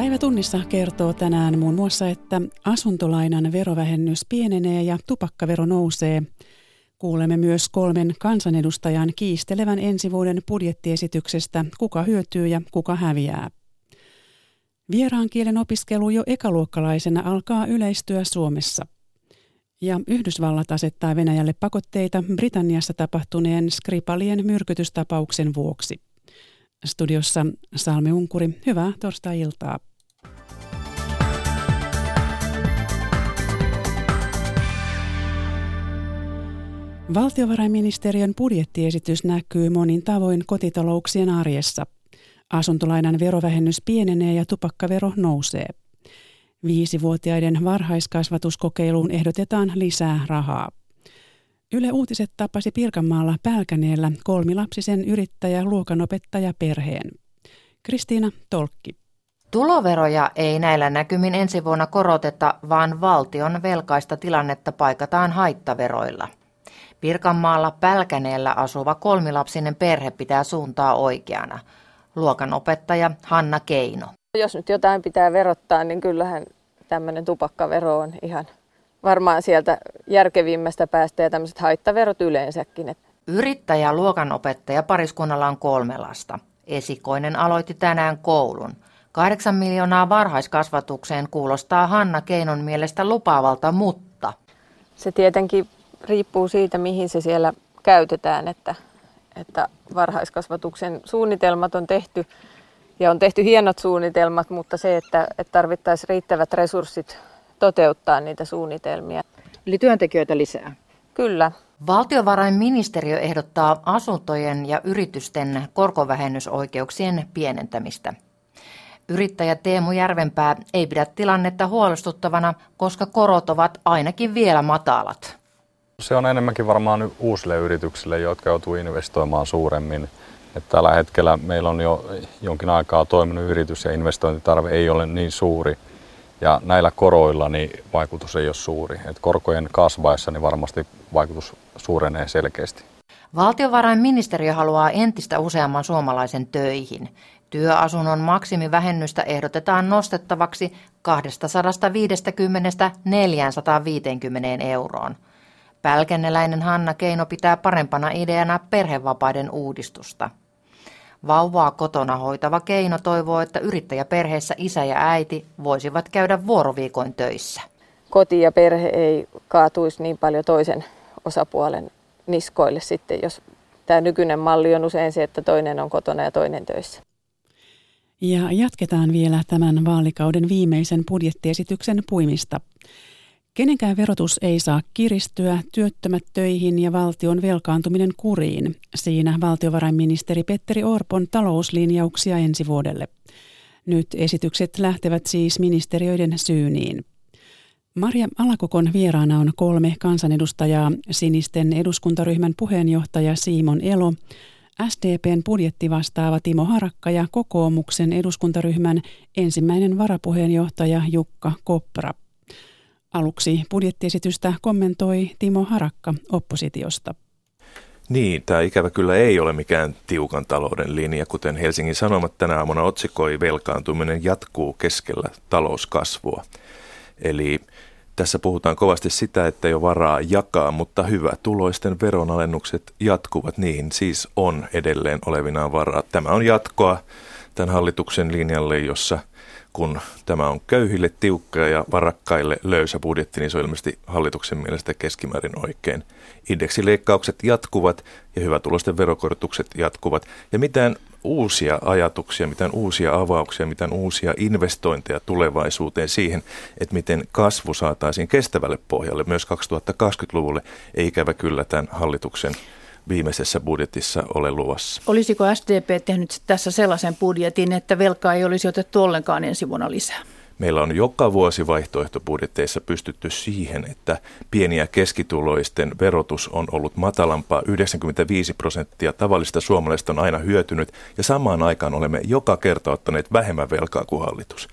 Päivätunnissa kertoo tänään muun muassa, että asuntolainan verovähennys pienenee ja tupakkavero nousee. Kuulemme myös kolmen kansanedustajan kiistelevän ensi vuoden budjettiesityksestä, kuka hyötyy ja kuka häviää. Vieraan kielen opiskelu jo ekaluokkalaisena alkaa yleistyä Suomessa. Ja Yhdysvallat asettaa Venäjälle pakotteita Britanniassa tapahtuneen Skripalien myrkytystapauksen vuoksi. Studiossa Salme Unkuri, hyvää torstai-iltaa. Valtiovarainministeriön budjettiesitys näkyy monin tavoin kotitalouksien arjessa. Asuntolainan verovähennys pienenee ja tupakkavero nousee. Viisivuotiaiden varhaiskasvatuskokeiluun ehdotetaan lisää rahaa. Yle Uutiset tapasi Pirkanmaalla Pälkäneellä kolmilapsisen yrittäjä luokanopettaja perheen. Kristiina Tolkki. Tuloveroja ei näillä näkymin ensi vuonna koroteta, vaan valtion velkaista tilannetta paikataan haittaveroilla. Pirkanmaalla Pälkäneellä asuva kolmilapsinen perhe pitää suuntaa oikeana. Luokanopettaja Hanna Keino. Jos nyt jotain pitää verottaa, niin kyllähän tämmöinen tupakkavero on ihan varmaan sieltä järkevimmästä päästä ja tämmöiset haittaverot yleensäkin. Yrittäjä luokanopettaja pariskunnalla on kolme lasta. Esikoinen aloitti tänään koulun. Kahdeksan miljoonaa varhaiskasvatukseen kuulostaa Hanna Keinon mielestä lupaavalta, mutta... Se tietenkin riippuu siitä, mihin se siellä käytetään, että, että varhaiskasvatuksen suunnitelmat on tehty ja on tehty hienot suunnitelmat, mutta se, että, että tarvittaisiin riittävät resurssit toteuttaa niitä suunnitelmia. Eli työntekijöitä lisää? Kyllä. Valtiovarainministeriö ehdottaa asuntojen ja yritysten korkovähennysoikeuksien pienentämistä. Yrittäjä Teemu Järvenpää ei pidä tilannetta huolestuttavana, koska korot ovat ainakin vielä matalat. Se on enemmänkin varmaan uusille yrityksille, jotka joutuu investoimaan suuremmin. Että tällä hetkellä meillä on jo jonkin aikaa toiminut yritys ja investointitarve ei ole niin suuri – ja näillä koroilla niin vaikutus ei ole suuri. Et korkojen kasvaessa niin varmasti vaikutus suurenee selkeästi. Valtiovarainministeriö haluaa entistä useamman suomalaisen töihin. Työasunnon maksimivähennystä ehdotetaan nostettavaksi 250 450 euroon. Pälkenneläinen Hanna Keino pitää parempana ideana perhevapaiden uudistusta. Vauvaa kotona hoitava Keino toivoo, että yrittäjäperheessä isä ja äiti voisivat käydä vuoroviikoin töissä. Koti ja perhe ei kaatuisi niin paljon toisen osapuolen niskoille sitten, jos tämä nykyinen malli on usein se, että toinen on kotona ja toinen töissä. Ja jatketaan vielä tämän vaalikauden viimeisen budjettiesityksen puimista. Kenenkään verotus ei saa kiristyä, työttömät töihin ja valtion velkaantuminen kuriin. Siinä valtiovarainministeri Petteri Orpon talouslinjauksia ensi vuodelle. Nyt esitykset lähtevät siis ministeriöiden syyniin. Maria Alakokon vieraana on kolme kansanedustajaa, sinisten eduskuntaryhmän puheenjohtaja Simon Elo, SDPn budjettivastaava Timo Harakka ja kokoomuksen eduskuntaryhmän ensimmäinen varapuheenjohtaja Jukka Kopra. Aluksi budjettiesitystä kommentoi Timo Harakka oppositiosta. Niin, tämä ikävä kyllä ei ole mikään tiukan talouden linja, kuten Helsingin Sanomat tänä aamuna otsikoi, velkaantuminen jatkuu keskellä talouskasvua. Eli tässä puhutaan kovasti sitä, että ole varaa jakaa, mutta hyvä tuloisten veronalennukset jatkuvat, niin siis on edelleen olevinaan varaa. Tämä on jatkoa tämän hallituksen linjalle, jossa – kun tämä on köyhille tiukka ja varakkaille löysä budjetti, niin se on ilmeisesti hallituksen mielestä keskimäärin oikein. Indeksileikkaukset jatkuvat ja hyvätulosten verokorotukset jatkuvat. Ja mitään uusia ajatuksia, mitään uusia avauksia, mitään uusia investointeja tulevaisuuteen siihen, että miten kasvu saataisiin kestävälle pohjalle myös 2020-luvulle, ei ikävä kyllä tämän hallituksen viimeisessä budjetissa ole luvassa. Olisiko SDP tehnyt tässä sellaisen budjetin, että velkaa ei olisi otettu ollenkaan ensi vuonna lisää? Meillä on joka vuosi vaihtoehtobudjetteissa pystytty siihen, että pieni- ja keskituloisten verotus on ollut matalampaa. 95 prosenttia tavallista suomalaista on aina hyötynyt ja samaan aikaan olemme joka kerta ottaneet vähemmän velkaa kuin hallitus.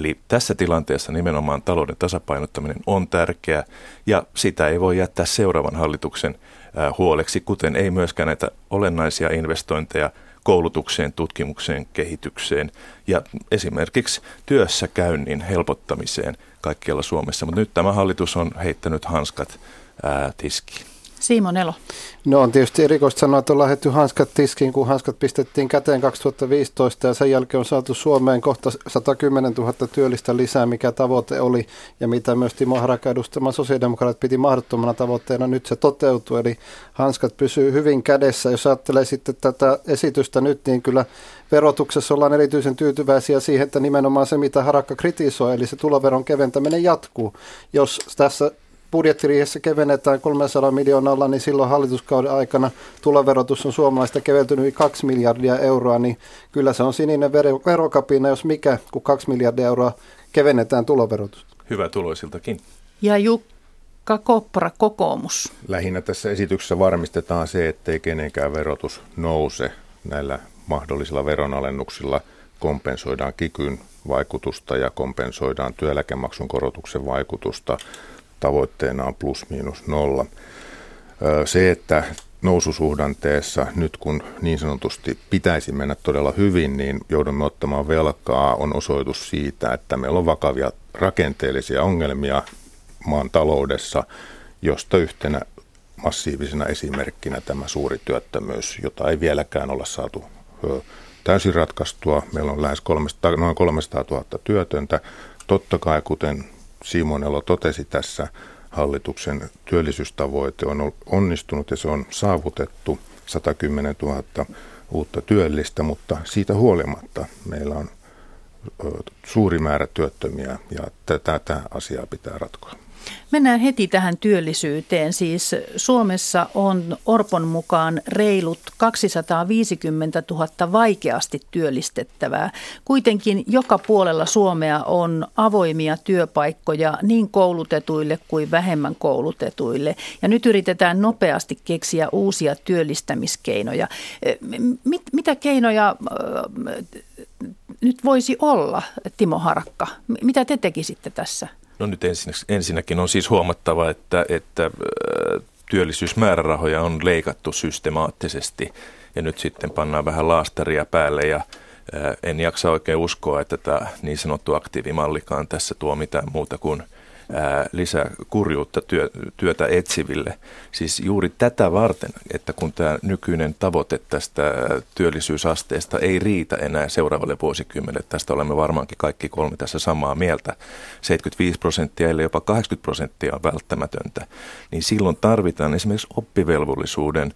Eli tässä tilanteessa nimenomaan talouden tasapainottaminen on tärkeää ja sitä ei voi jättää seuraavan hallituksen huoleksi, kuten ei myöskään näitä olennaisia investointeja koulutukseen, tutkimukseen, kehitykseen ja esimerkiksi työssäkäynnin helpottamiseen kaikkialla Suomessa. Mutta nyt tämä hallitus on heittänyt hanskat ää, tiskiin. Simon Elo. No on tietysti erikoista sanoa, että on lähdetty hanskat tiskiin, kun hanskat pistettiin käteen 2015 ja sen jälkeen on saatu Suomeen kohta 110 000 työllistä lisää, mikä tavoite oli ja mitä myös Timo Haraka edustama sosiaalidemokraat piti mahdottomana tavoitteena. Nyt se toteutuu, eli hanskat pysyy hyvin kädessä. Jos ajattelee sitten tätä esitystä nyt, niin kyllä verotuksessa ollaan erityisen tyytyväisiä siihen, että nimenomaan se, mitä Harakka kritisoi, eli se tuloveron keventäminen jatkuu. Jos tässä budjettiriihessä kevennetään 300 miljoonalla, niin silloin hallituskauden aikana tuloverotus on suomalaista keventynyt yli 2 miljardia euroa, niin kyllä se on sininen verokapina, jos mikä, kun 2 miljardia euroa kevennetään tuloverotusta. Hyvä tuloisiltakin. Ja Jukka Kopra, kokoomus. Lähinnä tässä esityksessä varmistetaan se, ettei kenenkään verotus nouse näillä mahdollisilla veronalennuksilla kompensoidaan kikyn vaikutusta ja kompensoidaan työeläkemaksun korotuksen vaikutusta tavoitteena on plus miinus nolla. Se, että noususuhdanteessa nyt kun niin sanotusti pitäisi mennä todella hyvin, niin joudumme ottamaan velkaa, on osoitus siitä, että meillä on vakavia rakenteellisia ongelmia maan taloudessa, josta yhtenä massiivisena esimerkkinä tämä suuri työttömyys, jota ei vieläkään olla saatu täysin ratkaistua. Meillä on lähes 300, noin 300 000 työtöntä. Totta kai, kuten Simonelo totesi tässä, hallituksen työllisyystavoite on onnistunut ja se on saavutettu 110 000 uutta työllistä, mutta siitä huolimatta meillä on suuri määrä työttömiä ja tätä asiaa pitää ratkoa. Mennään heti tähän työllisyyteen. Siis Suomessa on Orpon mukaan reilut 250 000 vaikeasti työllistettävää. Kuitenkin joka puolella Suomea on avoimia työpaikkoja niin koulutetuille kuin vähemmän koulutetuille. Ja nyt yritetään nopeasti keksiä uusia työllistämiskeinoja. Mit, mitä keinoja nyt voisi olla, Timo Harakka? Mitä te tekisitte tässä? No nyt ensinnäkin on siis huomattava, että, että työllisyysmäärärahoja on leikattu systemaattisesti. Ja nyt sitten pannaan vähän laastaria päälle ja en jaksa oikein uskoa, että tämä niin sanottu aktiivimallikaan tässä tuo mitään muuta kuin – lisää kurjuutta työ, työtä etsiville. Siis juuri tätä varten, että kun tämä nykyinen tavoite tästä työllisyysasteesta ei riitä enää seuraavalle vuosikymmenelle, tästä olemme varmaankin kaikki kolme tässä samaa mieltä, 75 prosenttia eli jopa 80 prosenttia on välttämätöntä, niin silloin tarvitaan esimerkiksi oppivelvollisuuden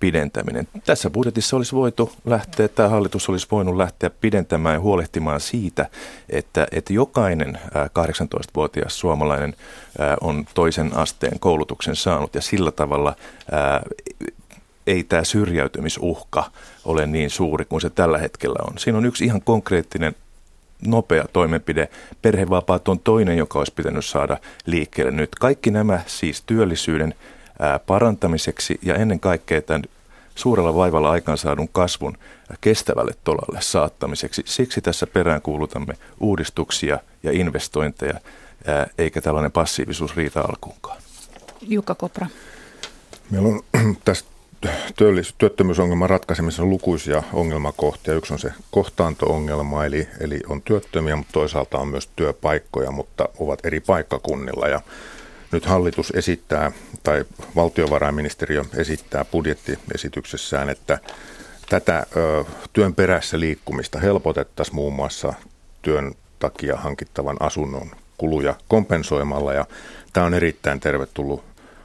pidentäminen. Tässä budjetissa olisi voitu lähteä, tämä hallitus olisi voinut lähteä pidentämään ja huolehtimaan siitä, että, että jokainen 18-vuotias suomalainen on toisen asteen koulutuksen saanut ja sillä tavalla ei tämä syrjäytymisuhka ole niin suuri kuin se tällä hetkellä on. Siinä on yksi ihan konkreettinen nopea toimenpide. Perhevapaat on toinen, joka olisi pitänyt saada liikkeelle nyt. Kaikki nämä siis työllisyyden parantamiseksi ja ennen kaikkea tämän suurella vaivalla aikaansaadun kasvun kestävälle tolalle saattamiseksi. Siksi tässä perään kuulutamme uudistuksia ja investointeja, eikä tällainen passiivisuus riitä alkuunkaan. Jukka Kopra. Meillä on tästä työllis- työttömyysongelman ratkaisemisessa lukuisia ongelmakohtia. Yksi on se kohtaanto-ongelma, eli, eli on työttömiä, mutta toisaalta on myös työpaikkoja, mutta ovat eri paikkakunnilla. Ja nyt hallitus esittää, tai valtiovarainministeriö esittää budjettiesityksessään, että tätä ö, työn perässä liikkumista helpotettaisiin muun muassa työn takia hankittavan asunnon kuluja kompensoimalla. Ja tämä on erittäin tervetullut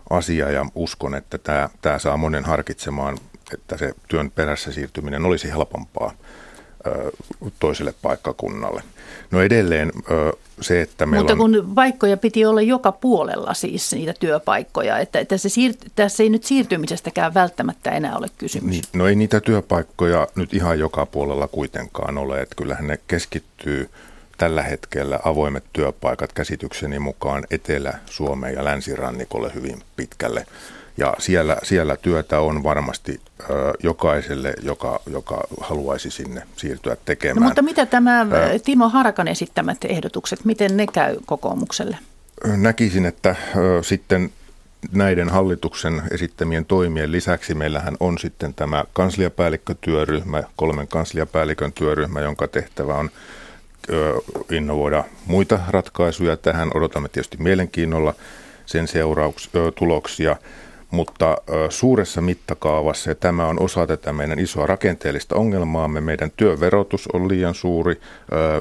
asia ja uskon, että tämä, tämä saa monen harkitsemaan, että se työn perässä siirtyminen olisi helpompaa toiselle paikkakunnalle. No edelleen se, että meillä Mutta kun on... paikkoja piti olla joka puolella siis niitä työpaikkoja, että, että se siir- tässä ei nyt siirtymisestäkään välttämättä enää ole kysymys. Niin, no ei niitä työpaikkoja nyt ihan joka puolella kuitenkaan ole, että kyllähän ne keskittyy tällä hetkellä avoimet työpaikat käsitykseni mukaan Etelä-Suomeen ja länsirannikolle hyvin pitkälle. Ja siellä, siellä työtä on varmasti ö, jokaiselle, joka, joka haluaisi sinne siirtyä tekemään. No, mutta mitä tämä Timo Harakan esittämät ehdotukset, miten ne käy kokoomukselle? Näkisin, että ö, sitten näiden hallituksen esittämien toimien lisäksi meillähän on sitten tämä kansliapäällikkötyöryhmä, kolmen kansliapäällikön työryhmä, jonka tehtävä on innovoida muita ratkaisuja tähän. Odotamme tietysti mielenkiinnolla sen seurauks, tuloksia mutta suuressa mittakaavassa, ja tämä on osa tätä meidän isoa rakenteellista ongelmaamme, meidän työverotus on liian suuri,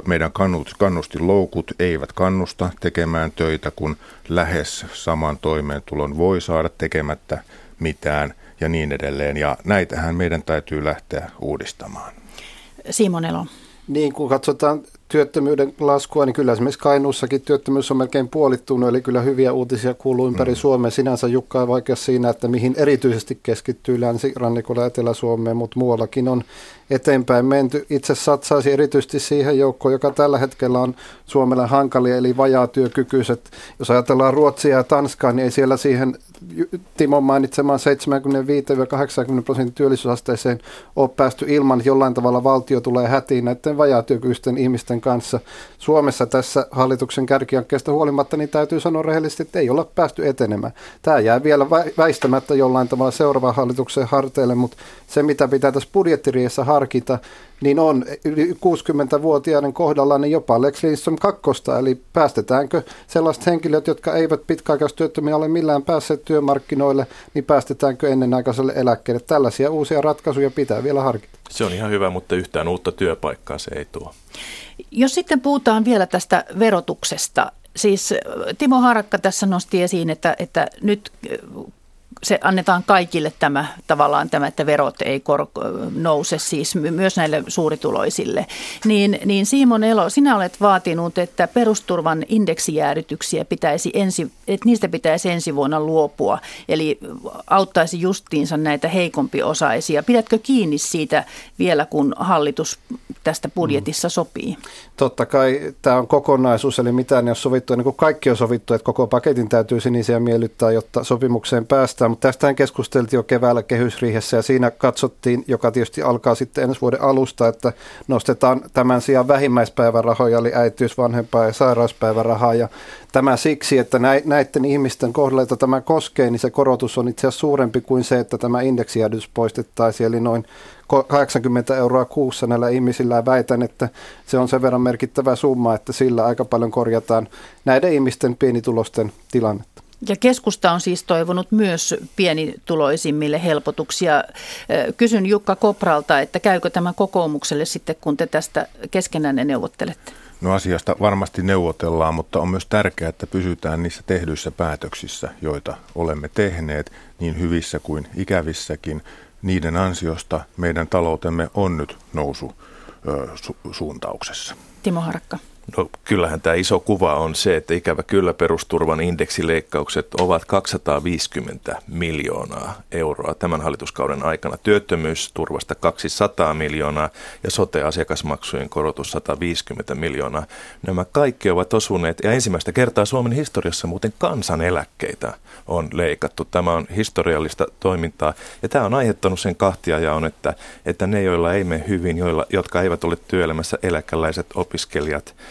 meidän kannustinloukut eivät kannusta tekemään töitä, kun lähes saman toimeentulon voi saada tekemättä mitään ja niin edelleen. Ja näitähän meidän täytyy lähteä uudistamaan. Simon Elo. Niin, kun katsotaan työttömyyden laskua, niin kyllä esimerkiksi Kainuussakin työttömyys on melkein puolittunut, eli kyllä hyviä uutisia kuuluu ympäri mm. Suomea. Sinänsä Jukka on vaikea siinä, että mihin erityisesti keskittyy länsirannikolla Etelä-Suomeen, mutta muuallakin on eteenpäin menty. Itse satsaisi erityisesti siihen joukkoon, joka tällä hetkellä on Suomelle hankalia, eli vajaatyökykyiset. Jos ajatellaan Ruotsia ja Tanskaa, niin ei siellä siihen Timo mainitsemaan 75-80 prosentin työllisyysasteeseen ole päästy ilman, jollain tavalla valtio tulee hätiin näiden vajaatyökykyisten ihmisten kanssa. Suomessa tässä hallituksen kärkihankkeesta huolimatta, niin täytyy sanoa rehellisesti, että ei olla päästy etenemään. Tämä jää vielä väistämättä jollain tavalla seuraavan hallituksen harteille, mutta se mitä pitää tässä budjettiriessä harkita, niin on yli 60-vuotiaiden kohdalla niin jopa Lex Lindström kakkosta, eli päästetäänkö sellaiset henkilöt, jotka eivät pitkäaikaistyöttömiä ole millään päässeet työmarkkinoille, niin päästetäänkö ennenaikaiselle eläkkeelle. Tällaisia uusia ratkaisuja pitää vielä harkita. Se on ihan hyvä, mutta yhtään uutta työpaikkaa se ei tuo. Jos sitten puhutaan vielä tästä verotuksesta, Siis Timo Harakka tässä nosti esiin, että, että nyt se annetaan kaikille tämä tavallaan tämä, että verot ei kor- nouse siis myös näille suurituloisille. Niin, niin Simon Elo, sinä olet vaatinut, että perusturvan indeksijäädytyksiä pitäisi ensi, että niistä pitäisi ensi vuonna luopua, eli auttaisi justiinsa näitä heikompiosaisia. Pidätkö kiinni siitä vielä, kun hallitus tästä budjetissa mm. sopii? Totta kai tämä on kokonaisuus, eli mitään ei ole sovittu, niin kuin kaikki on sovittu, että koko paketin täytyy sinisiä miellyttää, jotta sopimukseen päästään mutta tästähän keskusteltiin jo keväällä kehysriihessä ja siinä katsottiin, joka tietysti alkaa sitten ensi vuoden alusta, että nostetaan tämän sijaan vähimmäispäivärahoja, eli äitiys, vanhempaa ja sairauspäivärahaa. Ja tämä siksi, että näiden ihmisten kohdalla, että tämä koskee, niin se korotus on itse asiassa suurempi kuin se, että tämä indeksijäädys poistettaisiin, eli noin 80 euroa kuussa näillä ihmisillä ja väitän, että se on sen verran merkittävä summa, että sillä aika paljon korjataan näiden ihmisten pienitulosten tilannetta. Ja keskusta on siis toivonut myös pienituloisimmille helpotuksia. Kysyn Jukka Kopralta, että käykö tämä kokoomukselle sitten, kun te tästä keskenään neuvottelette? No asiasta varmasti neuvotellaan, mutta on myös tärkeää, että pysytään niissä tehdyissä päätöksissä, joita olemme tehneet niin hyvissä kuin ikävissäkin. Niiden ansiosta meidän taloutemme on nyt nousu su- suuntauksessa. Timo Harakka. No kyllähän tämä iso kuva on se, että ikävä kyllä perusturvan indeksileikkaukset ovat 250 miljoonaa euroa tämän hallituskauden aikana. Työttömyysturvasta 200 miljoonaa ja sote-asiakasmaksujen korotus 150 miljoonaa. Nämä kaikki ovat osuneet ja ensimmäistä kertaa Suomen historiassa muuten kansaneläkkeitä on leikattu. Tämä on historiallista toimintaa ja tämä on aiheuttanut sen kahtiajaon, että, että ne, joilla ei mene hyvin, joilla, jotka eivät ole työelämässä, eläkeläiset, opiskelijat,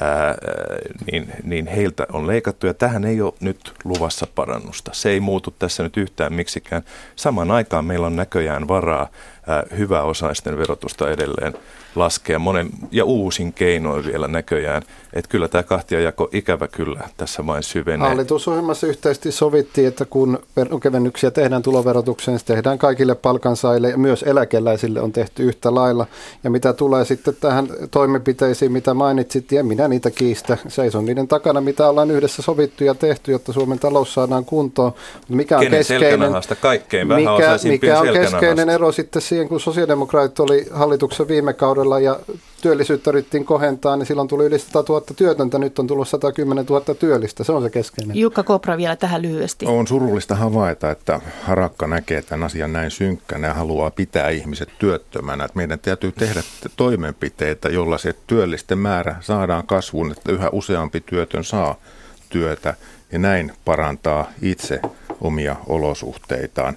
ää, niin, niin heiltä on leikattu ja tähän ei ole nyt luvassa parannusta. Se ei muutu tässä nyt yhtään miksikään. Samaan aikaan meillä on näköjään varaa ää, hyväosaisten verotusta edelleen laskea monen ja uusin keinoin vielä näköjään. Että kyllä tämä kahtiajako ikävä kyllä tässä vain syvenee. Hallitusohjelmassa yhteisesti sovittiin, että kun veronkevennyksiä tehdään tuloverotukseen, se tehdään kaikille palkansaajille ja myös eläkeläisille on tehty yhtä lailla. Ja mitä tulee sitten tähän toimenpiteisiin, mitä mainitsit, ja niitä kiistä. Seison niiden takana, mitä ollaan yhdessä sovittu ja tehty, jotta Suomen talous saadaan kuntoon. Mikä on Kenen keskeinen, kaikkein mikä, mikä on keskeinen ero sitten siihen, kun sosiaalidemokraatit oli hallituksen viime kaudella ja työllisyyttä yrittiin kohentaa, niin silloin tuli yli 100 000 työtöntä, nyt on tullut 110 000 työllistä. Se on se keskeinen. Jukka Kopra vielä tähän lyhyesti. On surullista havaita, että Harakka näkee tämän asian näin synkkänä ja haluaa pitää ihmiset työttömänä. Että meidän täytyy tehdä toimenpiteitä, jolla se työllisten määrä saadaan kasvuun, että yhä useampi työtön saa työtä ja näin parantaa itse omia olosuhteitaan.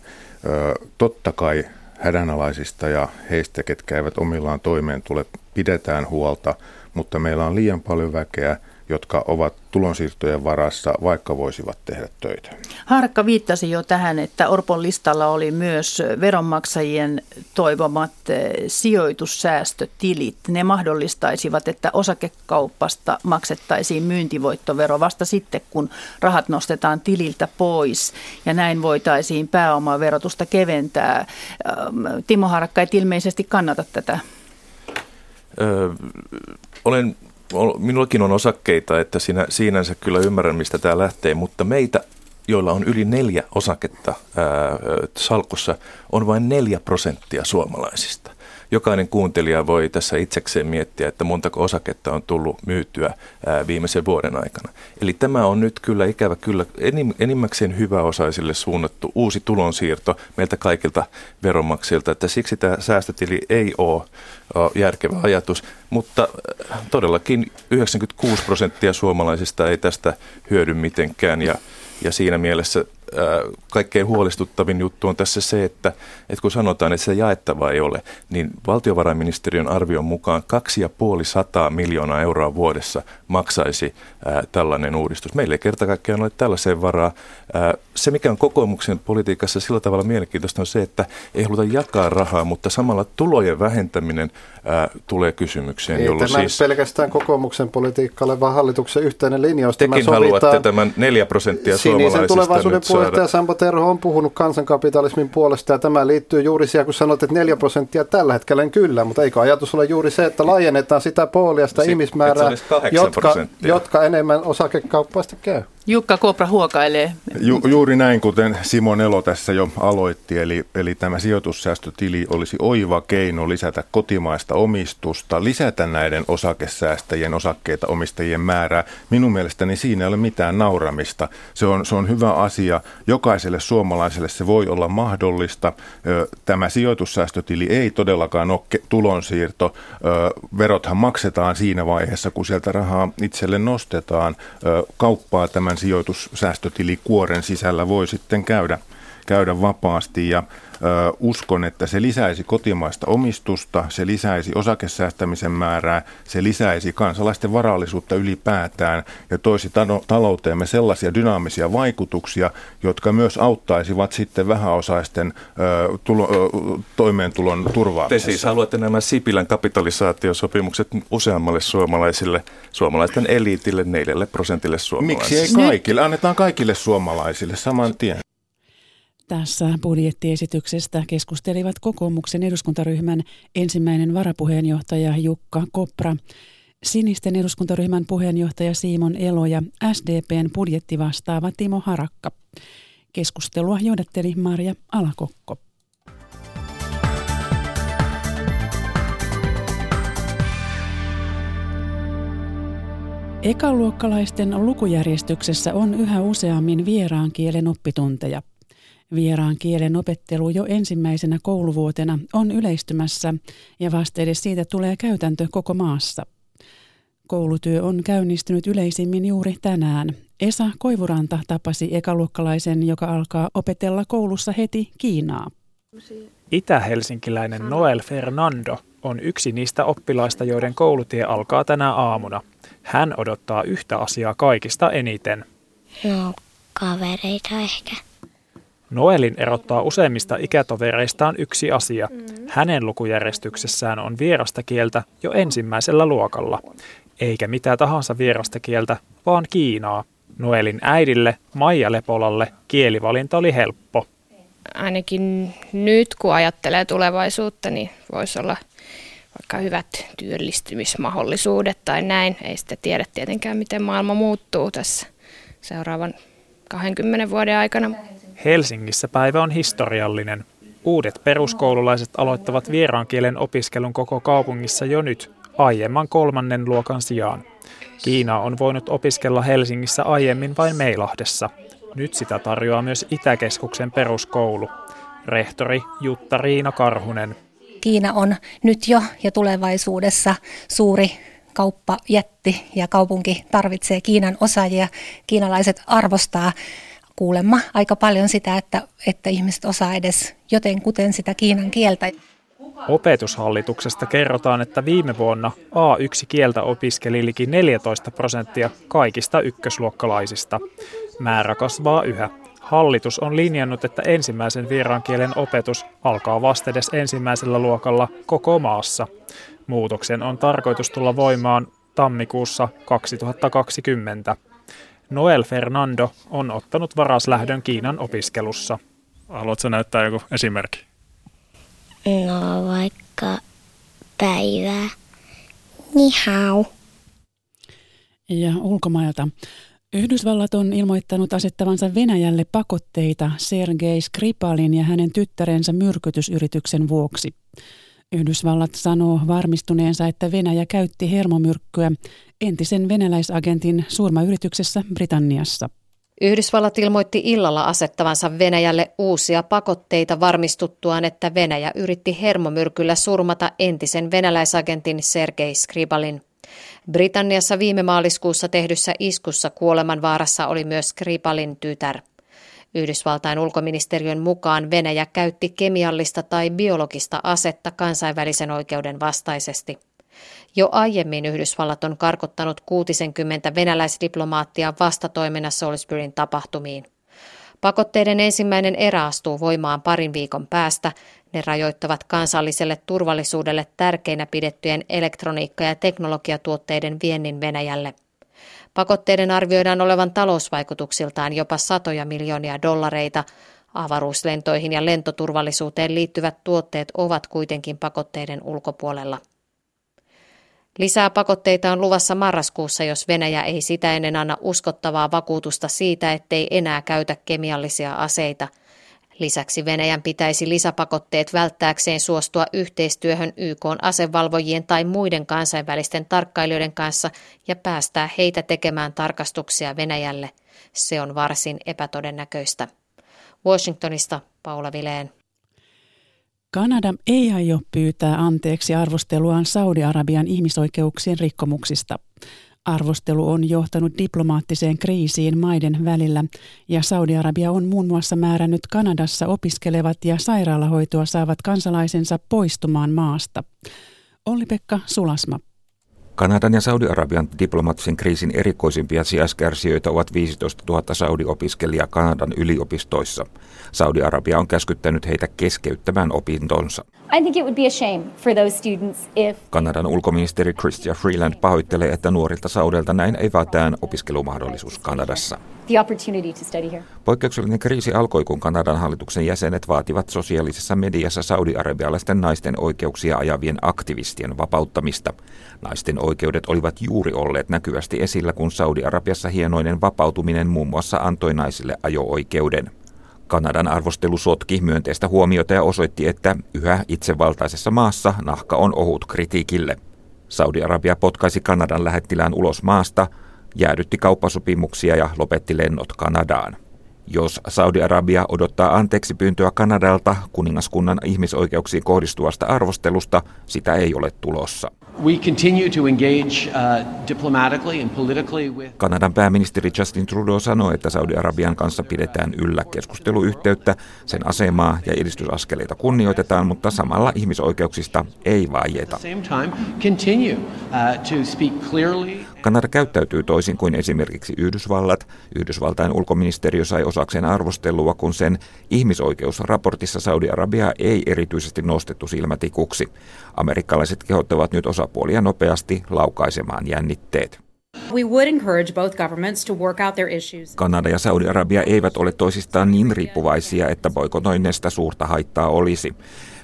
Totta kai hädänalaisista ja heistä, ketkä eivät omillaan toimeen tule, pidetään huolta, mutta meillä on liian paljon väkeä, jotka ovat tulonsiirtojen varassa, vaikka voisivat tehdä töitä. Harkka viittasi jo tähän, että Orpon listalla oli myös veronmaksajien toivomat eh, sijoitussäästötilit. Ne mahdollistaisivat, että osakekaupasta maksettaisiin myyntivoittovero vasta sitten, kun rahat nostetaan tililtä pois. Ja näin voitaisiin pääomaverotusta keventää. Ähm, Timo Harakka, et ilmeisesti kannata tätä. Öö, olen minullakin on osakkeita, että siinä, siinänsä kyllä ymmärrän, mistä tämä lähtee, mutta meitä, joilla on yli neljä osaketta ää, salkussa, on vain neljä prosenttia suomalaisista jokainen kuuntelija voi tässä itsekseen miettiä, että montako osaketta on tullut myytyä viimeisen vuoden aikana. Eli tämä on nyt kyllä ikävä kyllä enimmäkseen hyväosaisille suunnattu uusi tulonsiirto meiltä kaikilta veronmaksajilta, että siksi tämä säästötili ei ole järkevä ajatus, mutta todellakin 96 prosenttia suomalaisista ei tästä hyödy mitenkään ja, ja siinä mielessä kaikkein huolestuttavin juttu on tässä se, että, että kun sanotaan, että se jaettava ei ole, niin valtiovarainministeriön arvion mukaan 2,5 miljoonaa euroa vuodessa maksaisi ää, tällainen uudistus. Meillä ei kerta kaikkiaan ole tällaiseen varaa. Ää, se, mikä on kokoomuksen politiikassa sillä tavalla mielenkiintoista, on se, että ei haluta jakaa rahaa, mutta samalla tulojen vähentäminen ää, tulee kysymykseen. Ei tämä siis... pelkästään kokoomuksen politiikka vaan hallituksen yhteinen linjaus. Tekin haluatte tämän 4 prosenttia suomalaisista tulevaisuuden puheenjohtaja Sampo Terho on puhunut kansankapitalismin puolesta ja tämä liittyy juuri siihen, kun sanot, että 4 prosenttia tällä hetkellä kyllä, mutta eikö ajatus ole juuri se, että laajennetaan sitä puolia, sitä si- ihmismäärää, jotka, jotka enemmän osakekauppaista käy? Jukka Kopra huokailee. Ju, juuri näin, kuten Simon Elo tässä jo aloitti, eli, eli tämä sijoitussäästötili olisi oiva keino lisätä kotimaista omistusta, lisätä näiden osakesäästäjien, osakkeita omistajien määrää. Minun mielestäni siinä ei ole mitään nauramista. Se on, se on hyvä asia. Jokaiselle suomalaiselle se voi olla mahdollista. Tämä sijoitussäästötili ei todellakaan ole tulonsiirto. Verothan maksetaan siinä vaiheessa, kun sieltä rahaa itselle nostetaan. Kauppaa tämä tämän sijoitussäästötilikuoren sisällä voi sitten käydä, käydä vapaasti. Ja uskon, että se lisäisi kotimaista omistusta, se lisäisi osakesäästämisen määrää, se lisäisi kansalaisten varallisuutta ylipäätään ja toisi talouteemme sellaisia dynaamisia vaikutuksia, jotka myös auttaisivat sitten vähäosaisten tulo, toimeentulon turvaamisessa. Te siis haluatte nämä Sipilän kapitalisaatiosopimukset useammalle suomalaisille, suomalaisten eliitille, neljälle prosentille suomalaisille. Miksi ei kaikille? Annetaan kaikille suomalaisille saman tien. Tässä budjettiesityksestä keskustelivat kokoomuksen eduskuntaryhmän ensimmäinen varapuheenjohtaja Jukka Kopra, Sinisten eduskuntaryhmän puheenjohtaja Siimon Elo ja SDPn budjettivastaava Timo Harakka. Keskustelua johdatteli Maria Alakokko. Ekaluokkalaisten lukujärjestyksessä on yhä useammin vieraan kielen oppitunteja. Vieraan kielen opettelu jo ensimmäisenä kouluvuotena on yleistymässä ja vastedes siitä tulee käytäntö koko maassa. Koulutyö on käynnistynyt yleisimmin juuri tänään. Esa Koivuranta tapasi ekaluokkalaisen, joka alkaa opetella koulussa heti Kiinaa. Itä-helsinkiläinen Noel Fernando on yksi niistä oppilaista, joiden koulutie alkaa tänä aamuna. Hän odottaa yhtä asiaa kaikista eniten. No, kavereita ehkä. Noelin erottaa useimmista ikätovereistaan yksi asia. Hänen lukujärjestyksessään on vierasta kieltä jo ensimmäisellä luokalla. Eikä mitä tahansa vierasta kieltä, vaan Kiinaa. Noelin äidille, Maija Lepolalle, kielivalinta oli helppo. Ainakin nyt, kun ajattelee tulevaisuutta, niin voisi olla vaikka hyvät työllistymismahdollisuudet tai näin. Ei sitten tiedä tietenkään, miten maailma muuttuu tässä seuraavan 20 vuoden aikana. Helsingissä päivä on historiallinen. Uudet peruskoululaiset aloittavat vieraan kielen opiskelun koko kaupungissa jo nyt, aiemman kolmannen luokan sijaan. Kiina on voinut opiskella Helsingissä aiemmin vain Meilahdessa. Nyt sitä tarjoaa myös Itäkeskuksen peruskoulu. Rehtori Jutta Riina Karhunen. Kiina on nyt jo ja tulevaisuudessa suuri kauppajätti ja kaupunki tarvitsee Kiinan osaajia. Kiinalaiset arvostaa kuulemma aika paljon sitä, että, että ihmiset osaa edes joten kuten sitä kiinan kieltä. Opetushallituksesta kerrotaan, että viime vuonna A1-kieltä opiskeli liki 14 prosenttia kaikista ykkösluokkalaisista. Määrä kasvaa yhä. Hallitus on linjannut, että ensimmäisen vieraan kielen opetus alkaa vastedes ensimmäisellä luokalla koko maassa. Muutoksen on tarkoitus tulla voimaan tammikuussa 2020. Noel Fernando on ottanut varaslähdön Kiinan opiskelussa. Haluatko näyttää joku esimerkki? No vaikka päivää. Ni hao. Ja ulkomailta. Yhdysvallat on ilmoittanut asettavansa Venäjälle pakotteita Sergei Skripalin ja hänen tyttärensä myrkytysyrityksen vuoksi. Yhdysvallat sanoo varmistuneensa, että Venäjä käytti hermomyrkkyä entisen venäläisagentin surmayrityksessä Britanniassa. Yhdysvallat ilmoitti illalla asettavansa Venäjälle uusia pakotteita varmistuttuaan, että Venäjä yritti hermomyrkyllä surmata entisen venäläisagentin Sergei Skribalin. Britanniassa viime maaliskuussa tehdyssä iskussa kuolemanvaarassa oli myös Skripalin tytär. Yhdysvaltain ulkoministeriön mukaan Venäjä käytti kemiallista tai biologista asetta kansainvälisen oikeuden vastaisesti. Jo aiemmin Yhdysvallat on karkottanut 60 venäläisdiplomaattia vastatoimena Salisburyn tapahtumiin. Pakotteiden ensimmäinen erä astuu voimaan parin viikon päästä. Ne rajoittavat kansalliselle turvallisuudelle tärkeinä pidettyjen elektroniikka- ja teknologiatuotteiden viennin Venäjälle. Pakotteiden arvioidaan olevan talousvaikutuksiltaan jopa satoja miljoonia dollareita. Avaruuslentoihin ja lentoturvallisuuteen liittyvät tuotteet ovat kuitenkin pakotteiden ulkopuolella. Lisää pakotteita on luvassa marraskuussa, jos Venäjä ei sitä ennen anna uskottavaa vakuutusta siitä, ettei enää käytä kemiallisia aseita. Lisäksi Venäjän pitäisi lisäpakotteet välttääkseen suostua yhteistyöhön YK asevalvojien tai muiden kansainvälisten tarkkailijoiden kanssa ja päästää heitä tekemään tarkastuksia Venäjälle. Se on varsin epätodennäköistä. Washingtonista Paula Vileen. Kanada ei aio pyytää anteeksi arvosteluaan Saudi-Arabian ihmisoikeuksien rikkomuksista. Arvostelu on johtanut diplomaattiseen kriisiin maiden välillä ja Saudi-Arabia on muun muassa määrännyt Kanadassa opiskelevat ja sairaalahoitoa saavat kansalaisensa poistumaan maasta. Olli-Pekka Sulasma. Kanadan ja Saudi-Arabian diplomaattisen kriisin erikoisimpia sijaiskärsijöitä ovat 15 000 Saudi-opiskelijaa Kanadan yliopistoissa. Saudi-Arabia on käskyttänyt heitä keskeyttämään opintonsa. I think it would be a shame for those students if... Kanadan ulkoministeri Christian Freeland pahoittelee, että nuorilta Saudelta näin evätään opiskelumahdollisuus Kanadassa. The opportunity to study here. Poikkeuksellinen kriisi alkoi, kun Kanadan hallituksen jäsenet vaativat sosiaalisessa mediassa saudi-arabialaisten naisten oikeuksia ajavien aktivistien vapauttamista. Naisten oikeudet olivat juuri olleet näkyvästi esillä, kun Saudi-Arabiassa hienoinen vapautuminen muun muassa antoi naisille ajo-oikeuden. Kanadan arvostelu sotki myönteistä huomiota ja osoitti, että yhä itsevaltaisessa maassa nahka on ohut kritiikille. Saudi-Arabia potkaisi Kanadan lähettilään ulos maasta, jäädytti kauppasopimuksia ja lopetti lennot Kanadaan. Jos Saudi-Arabia odottaa anteeksi pyyntöä Kanadalta kuningaskunnan ihmisoikeuksiin kohdistuvasta arvostelusta, sitä ei ole tulossa. We continue to engage uh, diplomatically and politically with... Kanadan pääministeri Justin Trudeau sanoi, että Saudi-Arabian kanssa pidetään yllä keskusteluyhteyttä, sen asemaa ja edistysaskeleita kunnioitetaan, mutta samalla ihmisoikeuksista ei vaieta. Uh, Kanada käyttäytyy toisin kuin esimerkiksi Yhdysvallat. Yhdysvaltain ulkoministeriö sai osakseen arvostelua, kun sen ihmisoikeusraportissa Saudi-Arabia ei erityisesti nostettu silmätikuksi. Amerikkalaiset kehottavat nyt osapuolia nopeasti laukaisemaan jännitteet. We would encourage both governments to work out their issues. Kanada ja Saudi-Arabia eivät ole toisistaan niin riippuvaisia, että boikotoinnista suurta haittaa olisi.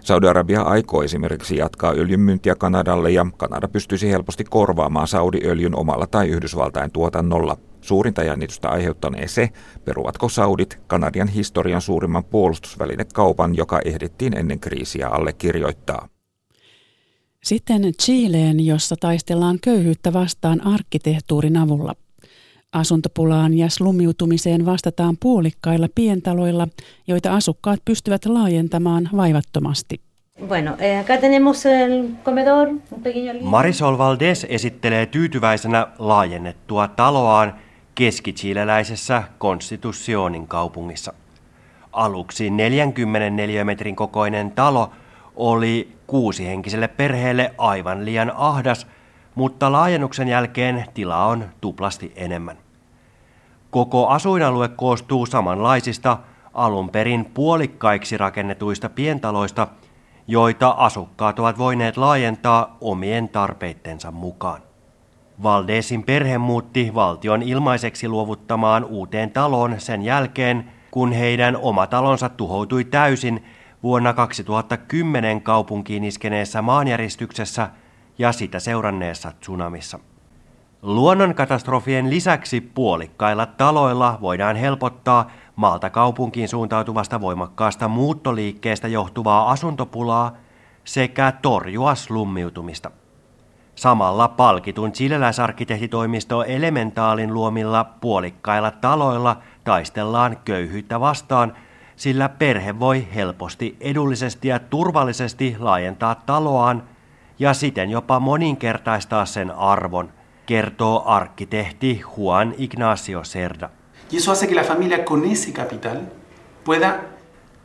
Saudi-Arabia aikoo esimerkiksi jatkaa öljynmyyntiä Kanadalle ja Kanada pystyisi helposti korvaamaan Saudi-öljyn omalla tai Yhdysvaltain tuotannolla. Suurinta jännitystä aiheuttanee se, peruvatko Saudit Kanadian historian suurimman puolustusvälinekaupan, joka ehdittiin ennen kriisiä allekirjoittaa. Sitten Chileen, jossa taistellaan köyhyyttä vastaan arkkitehtuurin avulla. Asuntopulaan ja slumiutumiseen vastataan puolikkailla pientaloilla, joita asukkaat pystyvät laajentamaan vaivattomasti. Bueno, eh, acá tenemos el comedor, un pequeño Marisol Valdés esittelee tyytyväisenä laajennettua taloaan keskichileläisessä Konstitutionin kaupungissa. Aluksi 40 neliömetrin kokoinen talo oli kuusihenkiselle perheelle aivan liian ahdas, mutta laajennuksen jälkeen tila on tuplasti enemmän. Koko asuinalue koostuu samanlaisista alun perin puolikkaiksi rakennetuista pientaloista, joita asukkaat ovat voineet laajentaa omien tarpeittensa mukaan. Valdesin perhe muutti valtion ilmaiseksi luovuttamaan uuteen taloon sen jälkeen, kun heidän oma talonsa tuhoutui täysin vuonna 2010 kaupunkiin iskeneessä maanjäristyksessä ja sitä seuranneessa tsunamissa. Luonnonkatastrofien lisäksi puolikkailla taloilla voidaan helpottaa maalta kaupunkiin suuntautuvasta voimakkaasta muuttoliikkeestä johtuvaa asuntopulaa sekä torjua slummiutumista. Samalla palkitun chileläisarkkitehtitoimisto Elementaalin luomilla puolikkailla taloilla taistellaan köyhyyttä vastaan, sillä perhe voi helposti, edullisesti ja turvallisesti laajentaa taloaan ja siten jopa moninkertaistaa sen arvon, kertoo arkkitehti Juan Ignacio Cerda. Y eso hace que la familia con ese capital pueda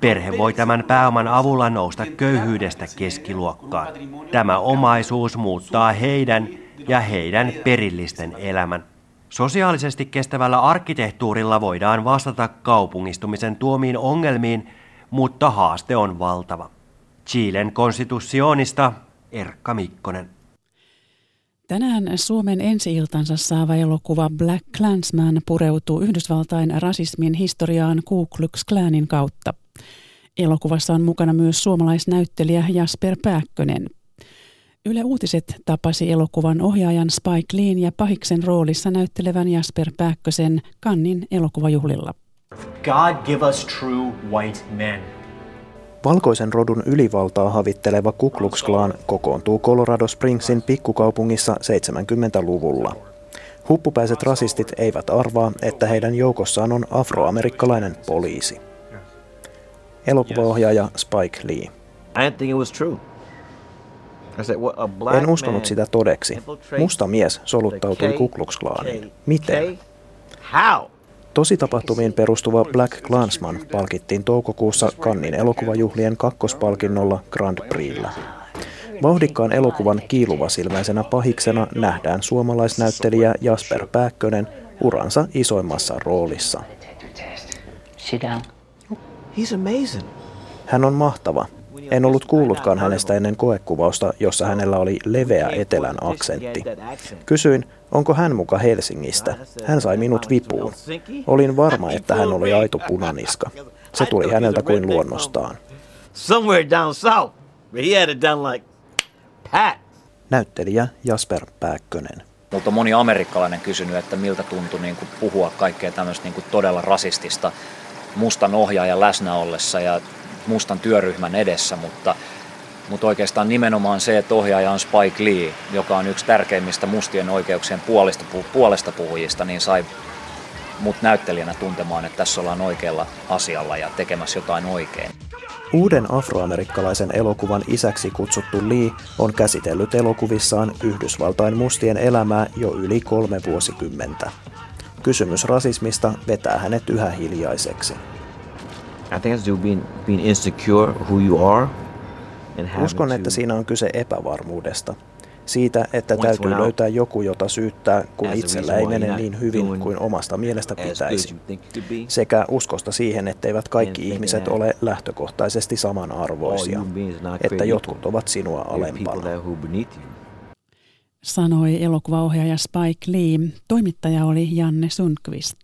Perhe voi tämän pääoman avulla nousta köyhyydestä keskiluokkaan. Tämä omaisuus muuttaa heidän ja heidän perillisten elämän. Sosiaalisesti kestävällä arkkitehtuurilla voidaan vastata kaupungistumisen tuomiin ongelmiin, mutta haaste on valtava. Chilen konstitutionista Erkka Mikkonen. Tänään Suomen ensi-iltansa saava elokuva Black Clansman pureutuu Yhdysvaltain rasismin historiaan Ku Klux Klanin kautta. Elokuvassa on mukana myös suomalaisnäyttelijä Jasper Pääkkönen. Yle Uutiset tapasi elokuvan ohjaajan Spike Leen ja pahiksen roolissa näyttelevän Jasper Pääkkösen Kannin elokuvajuhlilla. God give us true white men. Valkoisen rodun ylivaltaa havitteleva Ku Klux Klan kokoontuu Colorado Springsin pikkukaupungissa 70-luvulla. Huppupäiset rasistit eivät arvaa, että heidän joukossaan on afroamerikkalainen poliisi. Elokuvaohjaaja Spike Lee. En uskonut sitä todeksi. Musta mies soluttautui Ku Klux Klaaniin. Miten? Tositapahtumiin perustuva Black Klansman palkittiin toukokuussa Kannin elokuvajuhlien kakkospalkinnolla Grand Prixllä. Vauhdikkaan elokuvan kiiluvasilmäisenä pahiksena nähdään suomalaisnäyttelijä Jasper Pääkkönen uransa isoimmassa roolissa. Hän on mahtava. En ollut kuullutkaan hänestä ennen koekuvausta, jossa hänellä oli leveä etelän aksentti. Kysyin, onko hän muka Helsingistä. Hän sai minut vipuun. Olin varma, että hän oli aito punaniska. Se tuli häneltä kuin luonnostaan. Näyttelijä Jasper Pääkkönen. Mutta moni amerikkalainen kysynyt, että miltä tuntui niin kuin puhua kaikkea tämmöistä niin kuin todella rasistista mustan ohjaajan läsnä ollessa ja mustan työryhmän edessä, mutta, mutta oikeastaan nimenomaan se, että ohjaaja on Spike Lee, joka on yksi tärkeimmistä mustien oikeuksien puolesta, puolesta puhujista, niin sai mut näyttelijänä tuntemaan, että tässä ollaan oikealla asialla ja tekemässä jotain oikein. Uuden afroamerikkalaisen elokuvan isäksi kutsuttu Lee on käsitellyt elokuvissaan Yhdysvaltain mustien elämää jo yli kolme vuosikymmentä. Kysymys rasismista vetää hänet yhä hiljaiseksi. Uskon, että siinä on kyse epävarmuudesta. Siitä, että täytyy löytää joku, jota syyttää, kun itsellä ei mene niin hyvin kuin omasta mielestä pitäisi. Sekä uskosta siihen, etteivät kaikki ihmiset ole lähtökohtaisesti samanarvoisia, että jotkut ovat sinua alempana sanoi elokuvaohjaaja Spike Lee. Toimittaja oli Janne Sundqvist.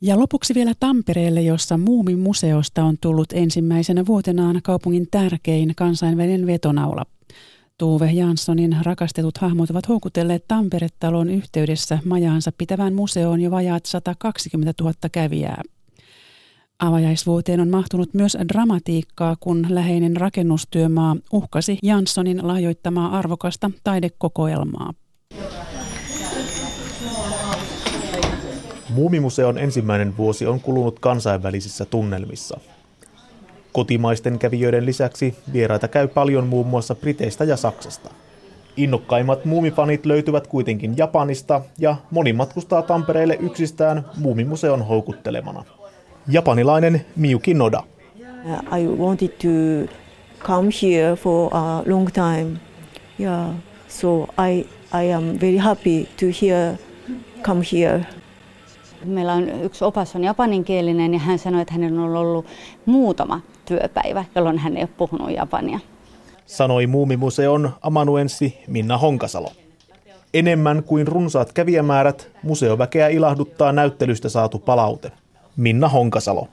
Ja lopuksi vielä Tampereelle, jossa Muumin museosta on tullut ensimmäisenä vuotenaan kaupungin tärkein kansainvälinen vetonaula. Tuve Janssonin rakastetut hahmot ovat houkutelleet Tampere-talon yhteydessä majaansa pitävään museoon jo vajaat 120 000 kävijää. Avajaisvuoteen on mahtunut myös dramatiikkaa, kun läheinen rakennustyömaa uhkasi Janssonin lahjoittamaa arvokasta taidekokoelmaa. Muumimuseon ensimmäinen vuosi on kulunut kansainvälisissä tunnelmissa. Kotimaisten kävijöiden lisäksi vieraita käy paljon muun muassa Briteistä ja Saksasta. Innokkaimmat muumifanit löytyvät kuitenkin Japanista ja moni matkustaa Tampereelle yksistään muumimuseon houkuttelemana. Japanilainen Miyuki Noda. I wanted to come here for a long time. Yeah, so I, I am very happy to hear come here. Meillä on yksi opas on japaninkielinen ja hän sanoi, että hänellä on ollut muutama työpäivä, jolloin hän ei ole puhunut japania. Sanoi Muumimuseon amanuenssi Minna Honkasalo. Enemmän kuin runsaat kävijämäärät, museoväkeä ilahduttaa näyttelystä saatu palaute. Minna Honkasalo.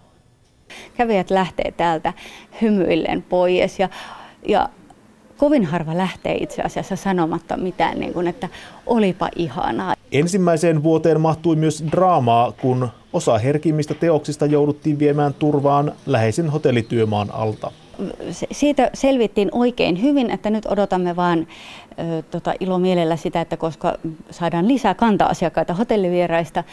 Kävijät lähtee täältä hymyillen pois ja, ja kovin harva lähtee itse asiassa sanomatta mitään, niin kuin, että olipa ihanaa. Ensimmäiseen vuoteen mahtui myös draamaa, kun osa herkimmistä teoksista jouduttiin viemään turvaan läheisen hotellityömaan alta. Siitä selvittiin oikein hyvin, että nyt odotamme vaan tota, ilomielellä sitä, että koska saadaan lisää kanta-asiakkaita hotellivieraista.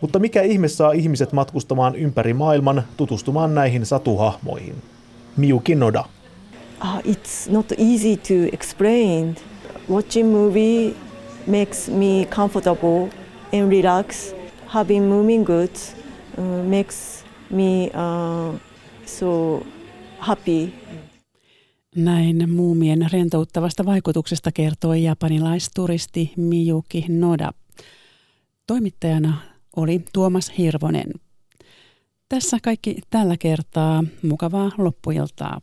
Mutta mikä ihme saa ihmiset matkustamaan ympäri maailman tutustumaan näihin satuhahmoihin? Miyuki Noda. Uh, it's not easy to explain. Watching movie makes me comfortable and relax. Having moving goods uh, makes me uh, so happy. Näin muumien rentouttavasta vaikutuksesta kertoi japanilaisturisti Miyuki Noda. Toimittajana oli Tuomas Hirvonen. Tässä kaikki tällä kertaa. Mukavaa loppuiltaa.